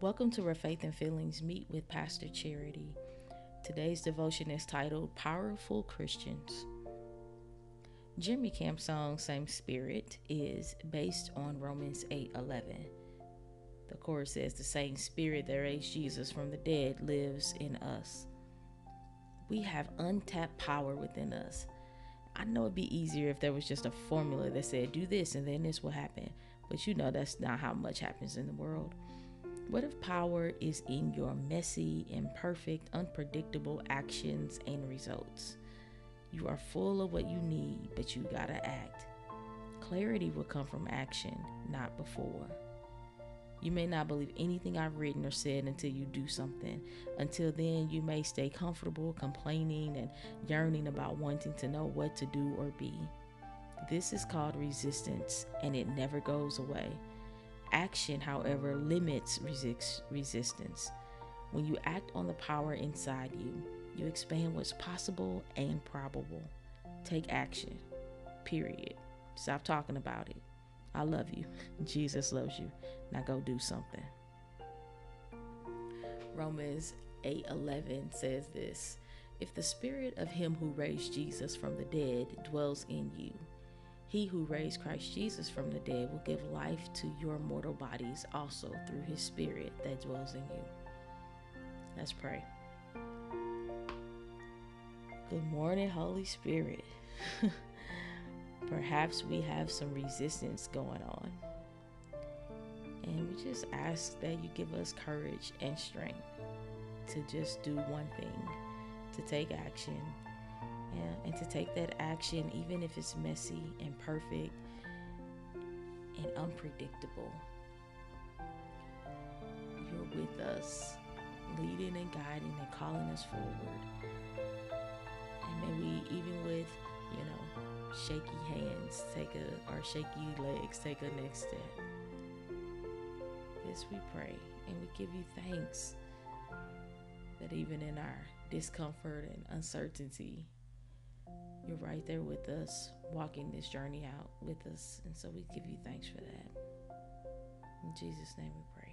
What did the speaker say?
Welcome to where faith and feelings meet with Pastor Charity. Today's devotion is titled Powerful Christians. Jeremy Camp's song Same Spirit is based on Romans 8:11. The chorus says the same spirit that raised Jesus from the dead lives in us. We have untapped power within us. I know it'd be easier if there was just a formula that said do this and then this will happen, but you know that's not how much happens in the world. What if power is in your messy, imperfect, unpredictable actions and results? You are full of what you need, but you gotta act. Clarity will come from action, not before. You may not believe anything I've written or said until you do something. Until then, you may stay comfortable complaining and yearning about wanting to know what to do or be. This is called resistance, and it never goes away. Action, however, limits resist- resistance. When you act on the power inside you, you expand what's possible and probable. Take action. Period. Stop talking about it. I love you. Jesus loves you. Now go do something. Romans 8:11 says this, if the spirit of him who raised Jesus from the dead dwells in you, he who raised Christ Jesus from the dead will give life to your mortal bodies also through his Spirit that dwells in you. Let's pray. Good morning, Holy Spirit. Perhaps we have some resistance going on. And we just ask that you give us courage and strength to just do one thing, to take action yeah, and to take that action, even if it's messy, imperfect, and unpredictable. You're with us, leading and guiding and calling us forward. And may we, even with, you know, shaky hands, take a, or shaky legs, take a next step. Yes, we pray and we give you thanks that even in our discomfort and uncertainty, you're right there with us, walking this journey out with us. And so we give you thanks for that. In Jesus' name we pray.